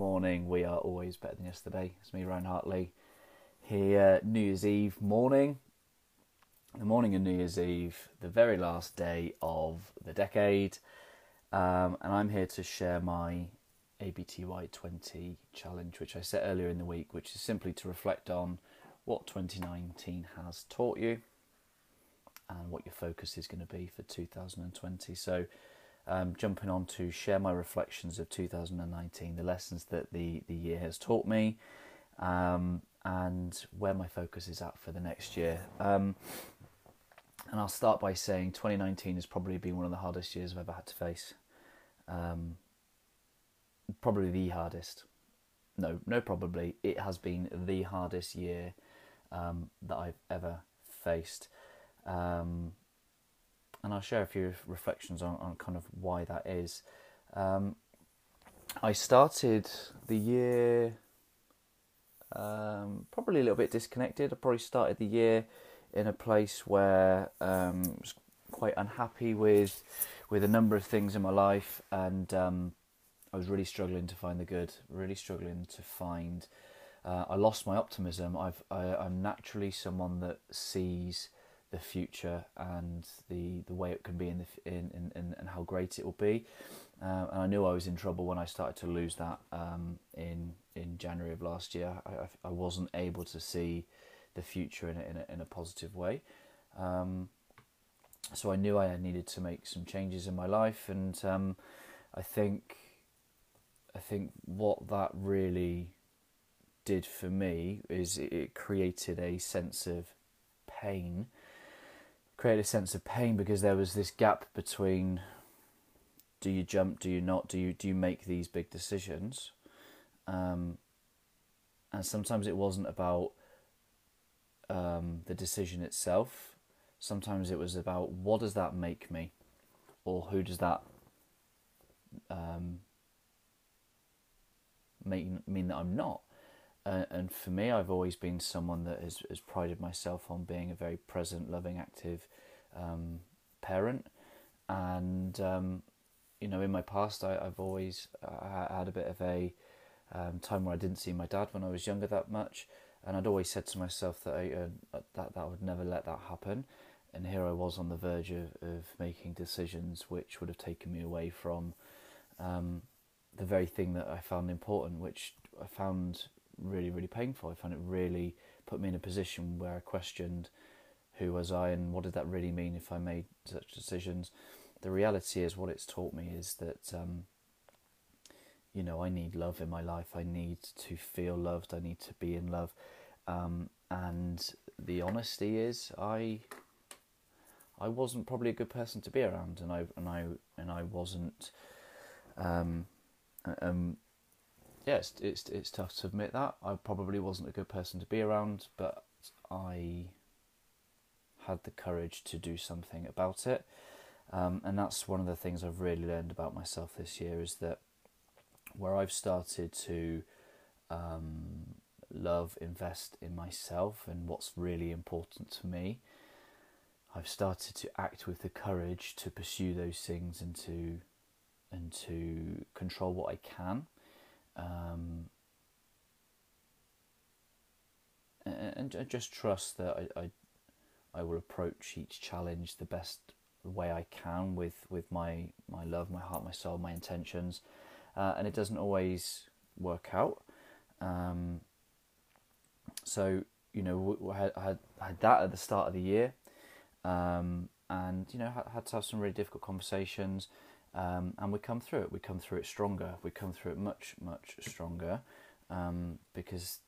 morning. We are always better than yesterday. It's me, Ryan Hartley, here New Year's Eve morning. The morning of New Year's Eve, the very last day of the decade, um, and I'm here to share my ABTY 20 challenge, which I set earlier in the week, which is simply to reflect on what 2019 has taught you and what your focus is going to be for 2020. So, um, jumping on to share my reflections of 2019, the lessons that the, the year has taught me, um, and where my focus is at for the next year. Um, and I'll start by saying 2019 has probably been one of the hardest years I've ever had to face. Um, probably the hardest. No, no, probably. It has been the hardest year um, that I've ever faced. Um, and I'll share a few reflections on, on kind of why that is. Um, I started the year um, probably a little bit disconnected. I probably started the year in a place where um, I was quite unhappy with with a number of things in my life, and um, I was really struggling to find the good. Really struggling to find. Uh, I lost my optimism. I've I, I'm naturally someone that sees the future and the the way it can be in the in, in, in and how great it will be. Uh, and I knew I was in trouble when I started to lose that um, in in January of last year. I, I wasn't able to see the future in a, in a, in a positive way. Um, so I knew I needed to make some changes in my life, and um, I think I think what that really did for me is it created a sense of pain create a sense of pain because there was this gap between do you jump, do you not, do you do you make these big decisions, um, and sometimes it wasn't about um, the decision itself. Sometimes it was about what does that make me, or who does that um, mean that I'm not. Uh, and for me, I've always been someone that has, has prided myself on being a very present, loving, active um, parent. And um, you know, in my past, I, have always uh, had a bit of a um, time where I didn't see my dad when I was younger that much, and I'd always said to myself that I, uh, that that would never let that happen. And here I was on the verge of, of making decisions which would have taken me away from um, the very thing that I found important, which I found really, really painful. I found it really put me in a position where I questioned who was I and what did that really mean if I made such decisions. The reality is, what it's taught me is that, um, you know, I need love in my life. I need to feel loved. I need to be in love. Um, and the honesty is, I, I wasn't probably a good person to be around, and I and I and I wasn't. Um, um, yeah, it's, it's it's tough to admit that I probably wasn't a good person to be around, but I had the courage to do something about it, um, and that's one of the things I've really learned about myself this year is that where I've started to um, love, invest in myself and what's really important to me. I've started to act with the courage to pursue those things and to and to control what I can um, and, and, just trust that I, I, I will approach each challenge the best way I can with, with my, my love, my heart, my soul, my intentions. Uh, and it doesn't always work out. Um, so, you know, I had, had, had that at the start of the year. Um, and, you know, had, had to have some really difficult conversations. Um, and we come through it. We come through it stronger. We come through it much, much stronger, um, because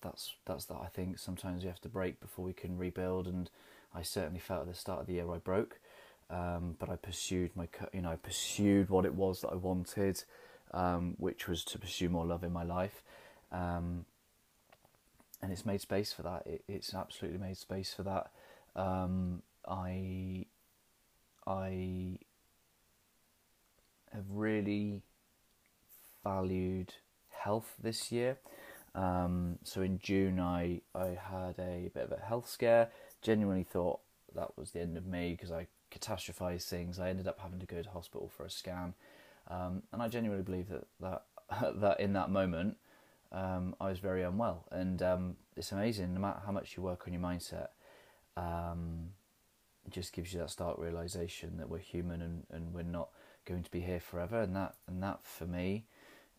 that's that's that. I think sometimes we have to break before we can rebuild. And I certainly felt at the start of the year I broke, um, but I pursued my, you know, I pursued what it was that I wanted, um, which was to pursue more love in my life, um, and it's made space for that. It, it's absolutely made space for that. Um, I, I have really valued health this year. Um, so in June, I, I had a bit of a health scare. Genuinely thought that was the end of me because I catastrophized things. I ended up having to go to hospital for a scan, um, and I genuinely believe that that that in that moment um, I was very unwell, and um, it's amazing. No matter how much you work on your mindset, um, just gives you that stark realization that we're human and, and we're not going to be here forever, and that and that for me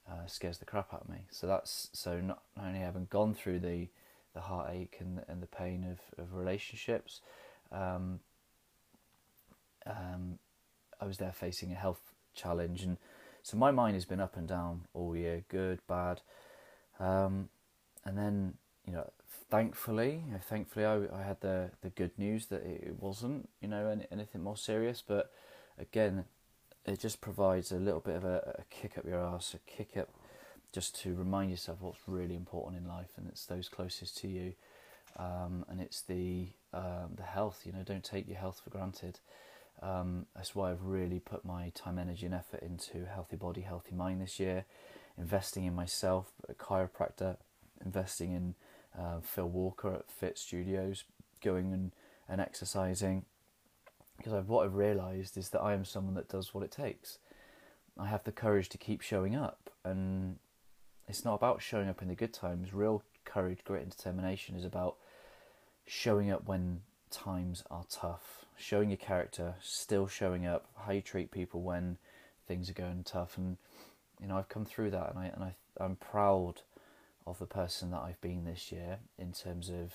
uh, scares the crap out of me. So that's so not, only having gone through the the heartache and and the pain of of relationships. Um, um, I was there facing a health challenge, and so my mind has been up and down all year, good, bad, um, and then you know, thankfully, thankfully, I, I had the the good news that it wasn't, you know, any, anything more serious. But again, it just provides a little bit of a, a kick up your ass, a kick up, just to remind yourself what's really important in life, and it's those closest to you, um, and it's the um, the health. You know, don't take your health for granted. Um, that's why I've really put my time, energy, and effort into healthy body, healthy mind this year. Investing in myself, a chiropractor, investing in uh, Phil Walker at Fit Studios, going and, and exercising. Because I've, what I've realised is that I am someone that does what it takes. I have the courage to keep showing up, and it's not about showing up in the good times. Real courage, grit, and determination is about showing up when times are tough showing your character, still showing up, how you treat people when things are going tough, and you know I've come through that, and I and I I'm proud of the person that I've been this year in terms of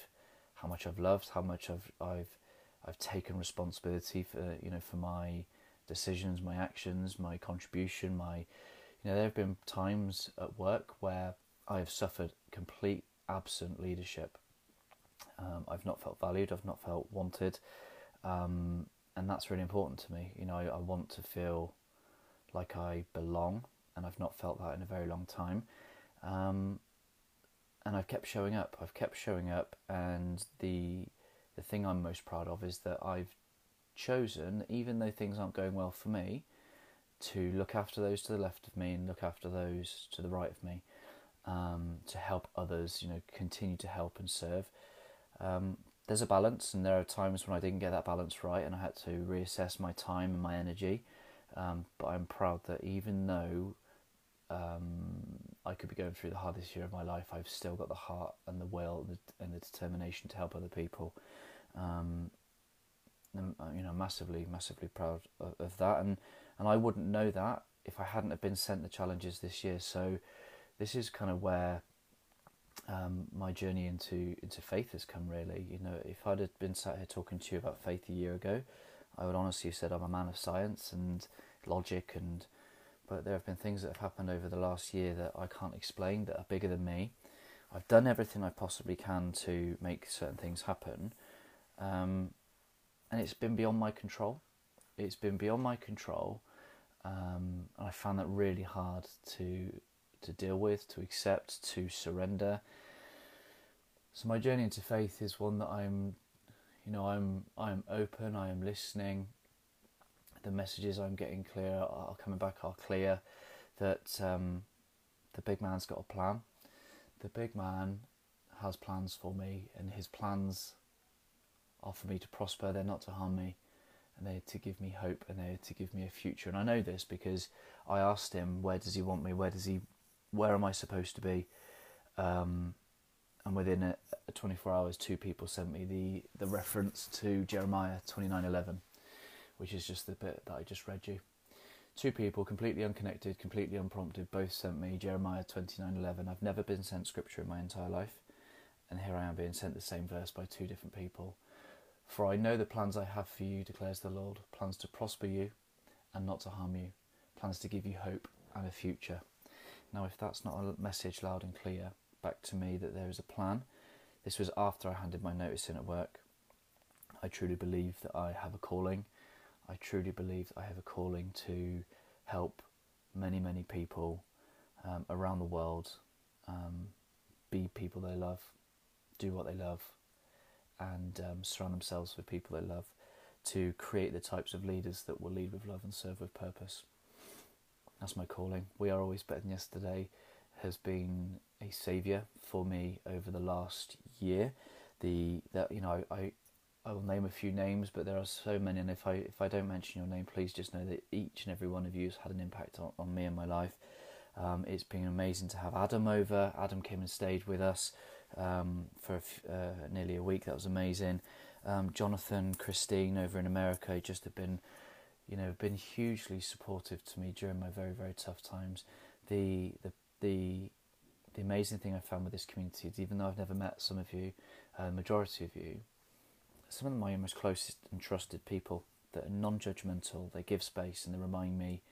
how much I've loved, how much I've I've I've taken responsibility for you know for my decisions, my actions, my contribution, my you know there have been times at work where I've suffered complete absent leadership. Um, I've not felt valued. I've not felt wanted um, and that's really important to me. You know, I, I, want to feel like I belong, and I've not felt that in a very long time. Um, and I've kept showing up. I've kept showing up, and the the thing I'm most proud of is that I've chosen, even though things aren't going well for me, to look after those to the left of me and look after those to the right of me, um, to help others. You know, continue to help and serve. Um, there's a balance, and there are times when I didn't get that balance right, and I had to reassess my time and my energy. Um, but I'm proud that even though um, I could be going through the hardest year of my life, I've still got the heart and the will and the, and the determination to help other people. Um, and, uh, you know, massively, massively proud of, of, that, and and I wouldn't know that if I hadn't have been sent the challenges this year. So, this is kind of where um, my journey into into faith has come. Really, you know, if I'd have been sat here talking to you about faith a year ago, I would honestly have said I'm a man of science and logic, and but there have been things that have happened over the last year that I can't explain that are bigger than me. I've done everything I possibly can to make certain things happen, um, and it's been beyond my control. It's been beyond my control, um, and I found that really hard to to deal with, to accept, to surrender. So my journey into faith is one that I'm, you know, I'm I'm open. I am listening. The messages I'm getting clear are coming back are clear. That um, the big man's got a plan. The big man has plans for me, and his plans are for me to prosper. They're not to harm me, and they're to give me hope, and they're to give me a future. And I know this because I asked him, "Where does he want me? Where does he where am I supposed to be? Um, and within a, a 24 hours, two people sent me the, the reference to Jeremiah 29:11, which is just the bit that I just read you. Two people, completely unconnected, completely unprompted, both sent me Jeremiah 29:11. I've never been sent scripture in my entire life, and here I am being sent the same verse by two different people. For I know the plans I have for you, declares the Lord plans to prosper you and not to harm you, plans to give you hope and a future. Now, if that's not a message loud and clear back to me that there is a plan, this was after I handed my notice in at work. I truly believe that I have a calling. I truly believe I have a calling to help many, many people um, around the world um, be people they love, do what they love, and um, surround themselves with people they love to create the types of leaders that will lead with love and serve with purpose. That's my calling. We are always better than yesterday has been a saviour for me over the last year. The that you know I I will name a few names, but there are so many, and if I if I don't mention your name, please just know that each and every one of you has had an impact on, on me and my life. Um, it's been amazing to have Adam over. Adam came and stayed with us um, for uh, nearly a week. That was amazing. Um, Jonathan, Christine over in America just have been, you know, been hugely supportive to me during my very very tough times. The the the the amazing thing I found with this community is even though I've never met some of you, uh, majority of you, some of my most closest and trusted people that are non-judgmental. They give space and they remind me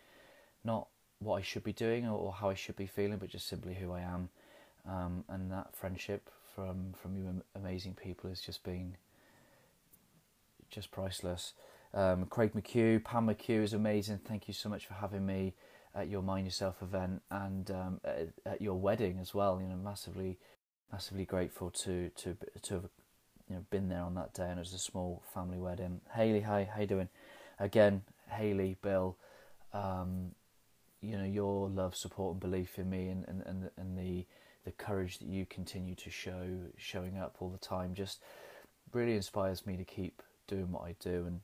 not what I should be doing or, or how I should be feeling, but just simply who I am. Um, and that friendship from from you amazing people has just been just priceless. Um, Craig McHugh, Pam McHugh is amazing. Thank you so much for having me at your Mind Yourself event and um, at, at, your wedding as well. You know, massively, massively grateful to to to have you know been there on that day, and it was a small family wedding. Haley, hi, how you doing? Again, Haley, Bill, um, you know your love, support, and belief in me, and and and, and the the courage that you continue to show, showing up all the time, just really inspires me to keep doing what I do. And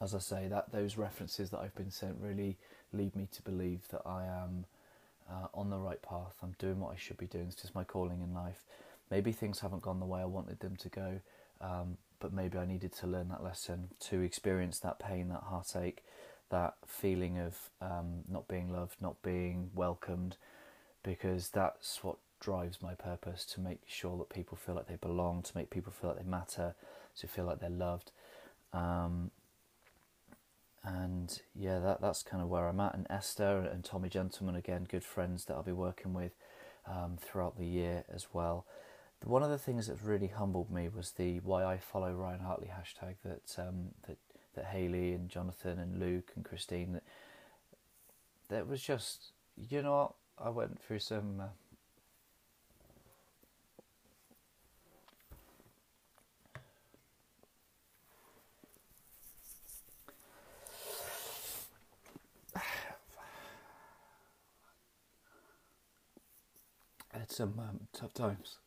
as I say, that those references that I've been sent really lead me to believe that I am uh, on the right path. I'm doing what I should be doing. It's just my calling in life. Maybe things haven't gone the way I wanted them to go, um, but maybe I needed to learn that lesson to experience that pain, that heartache, that feeling of um, not being loved, not being welcomed, because that's what drives my purpose to make sure that people feel like they belong, to make people feel like they matter, to feel like they're loved. Um, and yeah, that that's kind of where I'm at. And Esther and Tommy Gentleman again, good friends that I'll be working with um, throughout the year as well. One of the things that's really humbled me was the why I follow Ryan Hartley hashtag that um, that that Haley and Jonathan and Luke and Christine that that was just you know I went through some. Uh, had some um, tough times.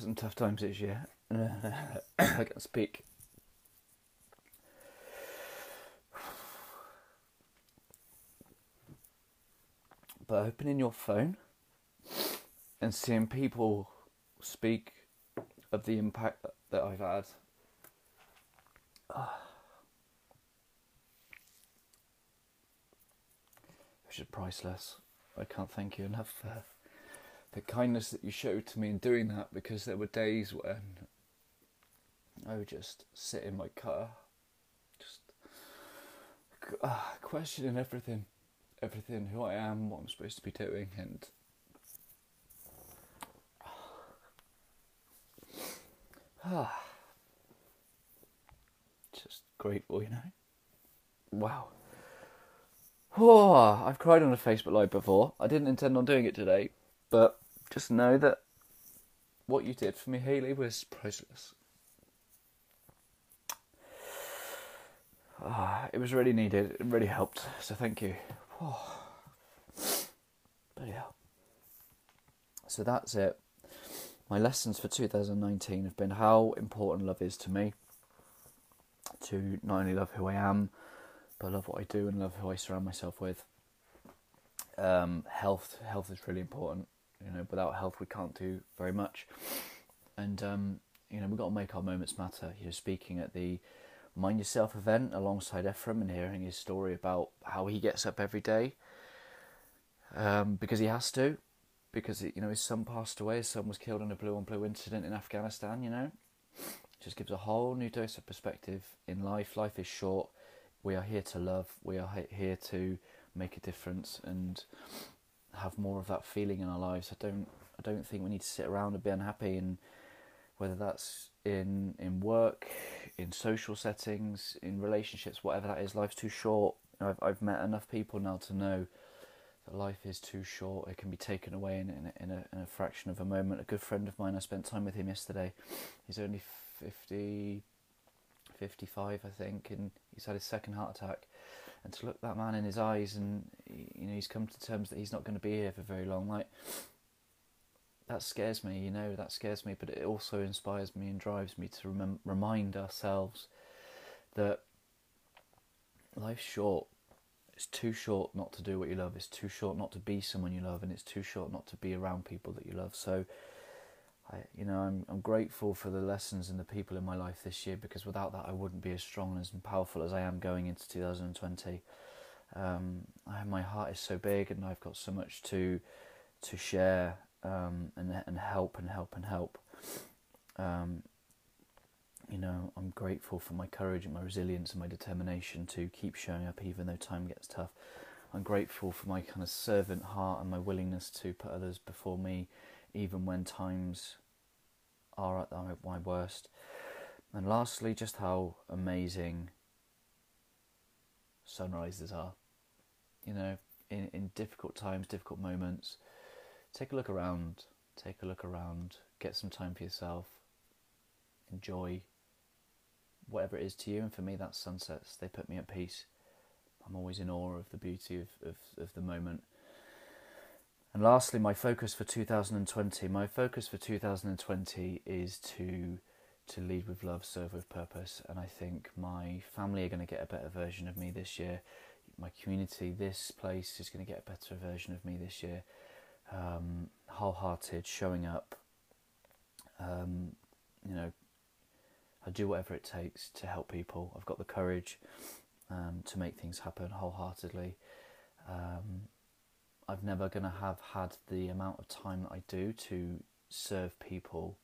Had some tough times this year. Uh, I can't speak. But opening your phone and seeing people speak of the impact that I've had which is priceless. I can't thank you enough for the kindness that you showed to me in doing that because there were days when I would just sit in my car, just uh, questioning everything, everything, who I am, what I'm supposed to be doing, and ah grateful, you know. Wow. Oh, I've cried on a Facebook Live before. I didn't intend on doing it today, but just know that what you did for me, Haley, was priceless. Oh, it was really needed. It really helped. So thank you. Oh. Bloody hell. So that's it. My lessons for 2019 have been how important love is to me to not only love who I am, but love what I do and love who I surround myself with. Um, health, health is really important. You know, without health, we can't do very much. And um, you know, we've got to make our moments matter. You know, speaking at the Mind Yourself event alongside Ephraim and hearing his story about how he gets up every day um, because he has to, because you know his son passed away. His son was killed in a blue on blue incident in Afghanistan. You know, just gives a whole new dose of perspective in life. Life is short. We are here to love. We are here to make a difference and have more of that feeling in our lives. I don't. I don't think we need to sit around and be unhappy. And whether that's in in work, in social settings, in relationships, whatever that is, life's too short. I've I've met enough people now to know that life is too short. It can be taken away in in a, in a, in a fraction of a moment. A good friend of mine, I spent time with him yesterday. He's only 50, 55, I think, and he's had his second heart attack. And to look that man in his eyes, and you know, he's come to terms that he's not going to be here for very long. Like that scares me, you know, that scares me, but it also inspires me and drives me to rem- remind ourselves that life's short. It's too short not to do what you love. It's too short not to be someone you love, and it's too short not to be around people that you love. So, I, you know, I'm I'm grateful for the lessons and the people in my life this year because without that, I wouldn't be as strong and as powerful as I am going into 2020. Um, I, my heart is so big, and I've got so much to to share um, and and help and help and help. Um, you know, I'm grateful for my courage and my resilience and my determination to keep showing up even though time gets tough. I'm grateful for my kind of servant heart and my willingness to put others before me, even when times are at my worst. And lastly, just how amazing sunrises are. You know, in, in difficult times, difficult moments, take a look around, take a look around, get some time for yourself, enjoy whatever it is to you. And for me, that's sunsets. They put me at peace. I'm always in awe of the beauty of, of, of the moment. And lastly, my focus for 2020. My focus for 2020 is to to lead with love, serve with purpose. And I think my family are going to get a better version of me this year. My community, this place is going to get a better version of me this year. Um, wholehearted, showing up. Um, you know, I do whatever it takes to help people. I've got the courage um, to make things happen wholeheartedly. Um, I'm never going to have had the amount of time that I do to serve people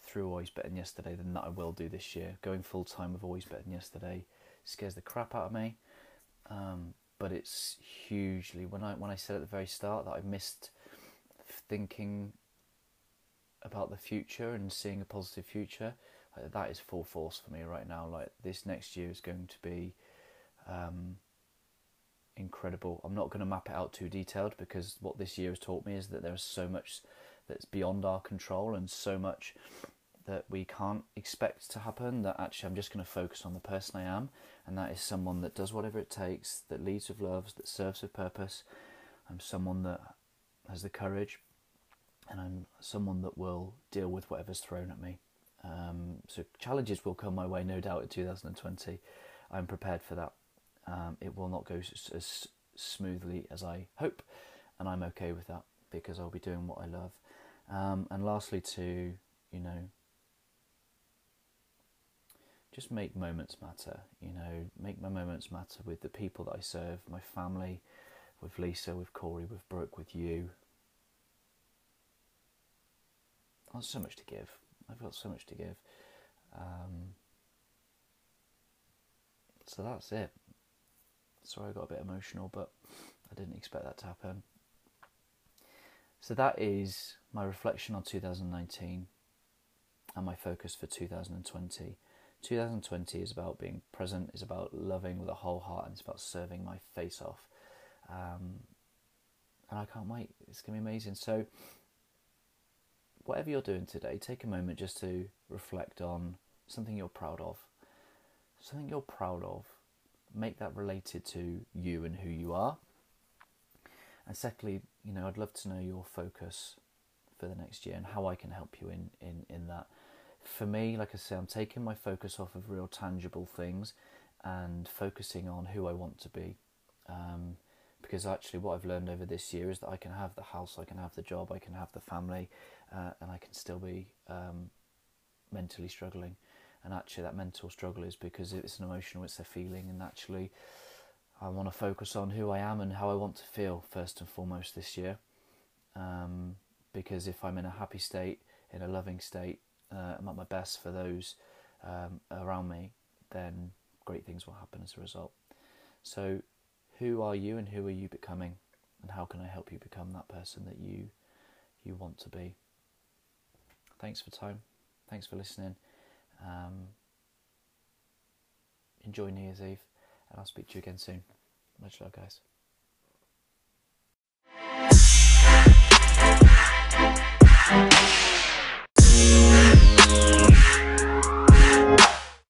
through Always Better Than Yesterday than that I will do this year. Going full time with Always Better Than Yesterday scares the crap out of me. Um, but it's hugely when I when I said at the very start that I missed thinking about the future and seeing a positive future that is full force for me right now. Like this next year is going to be um, incredible. I'm not going to map it out too detailed because what this year has taught me is that there is so much that's beyond our control and so much that we can't expect to happen that actually I'm just going to focus on the person I am and that is someone that does whatever it takes that leads with love that serves with purpose I'm someone that has the courage and I'm someone that will deal with whatever's thrown at me um, so challenges will come my way, no doubt, in 2020. I'm prepared for that. Um, it will not go as, smoothly as I hope, and I'm okay with that because I'll be doing what I love. Um, and lastly, to you know, just make moments matter. You know, make my moments matter with the people that I serve, my family, with Lisa, with Corey, with Brooke, with you. There's so much to give. I've got so much to give. Um, so that's it. Sorry I got a bit emotional, but I didn't expect that to happen. So that is my reflection on 2019 and my focus for 2020. 2020 is about being present, is about loving with a whole heart, and it's about serving my face off. Um, and I can't wait. It's going to be amazing. So whatever you're doing today, take a moment just to reflect on something you're proud of. Something you're proud of. Make that related to you and who you are. And secondly, you know, I'd love to know your focus for the next year and how I can help you in, in, in that. For me, like I say, I'm taking my focus off of real tangible things and focusing on who I want to be. Um, because actually, what I've learned over this year is that I can have the house, I can have the job, I can have the family, uh, and I can still be um, mentally struggling. And actually, that mental struggle is because it's an emotional, it's a feeling, and actually, I want to focus on who I am and how I want to feel first and foremost this year. Um, because if I'm in a happy state, in a loving state, uh, I'm at my best for those um, around me, then great things will happen as a result. So, who are you and who are you becoming? And how can I help you become that person that you you want to be? Thanks for time. Thanks for listening. Um, enjoy New Year's Eve, and I'll speak to you again soon. Much love, guys.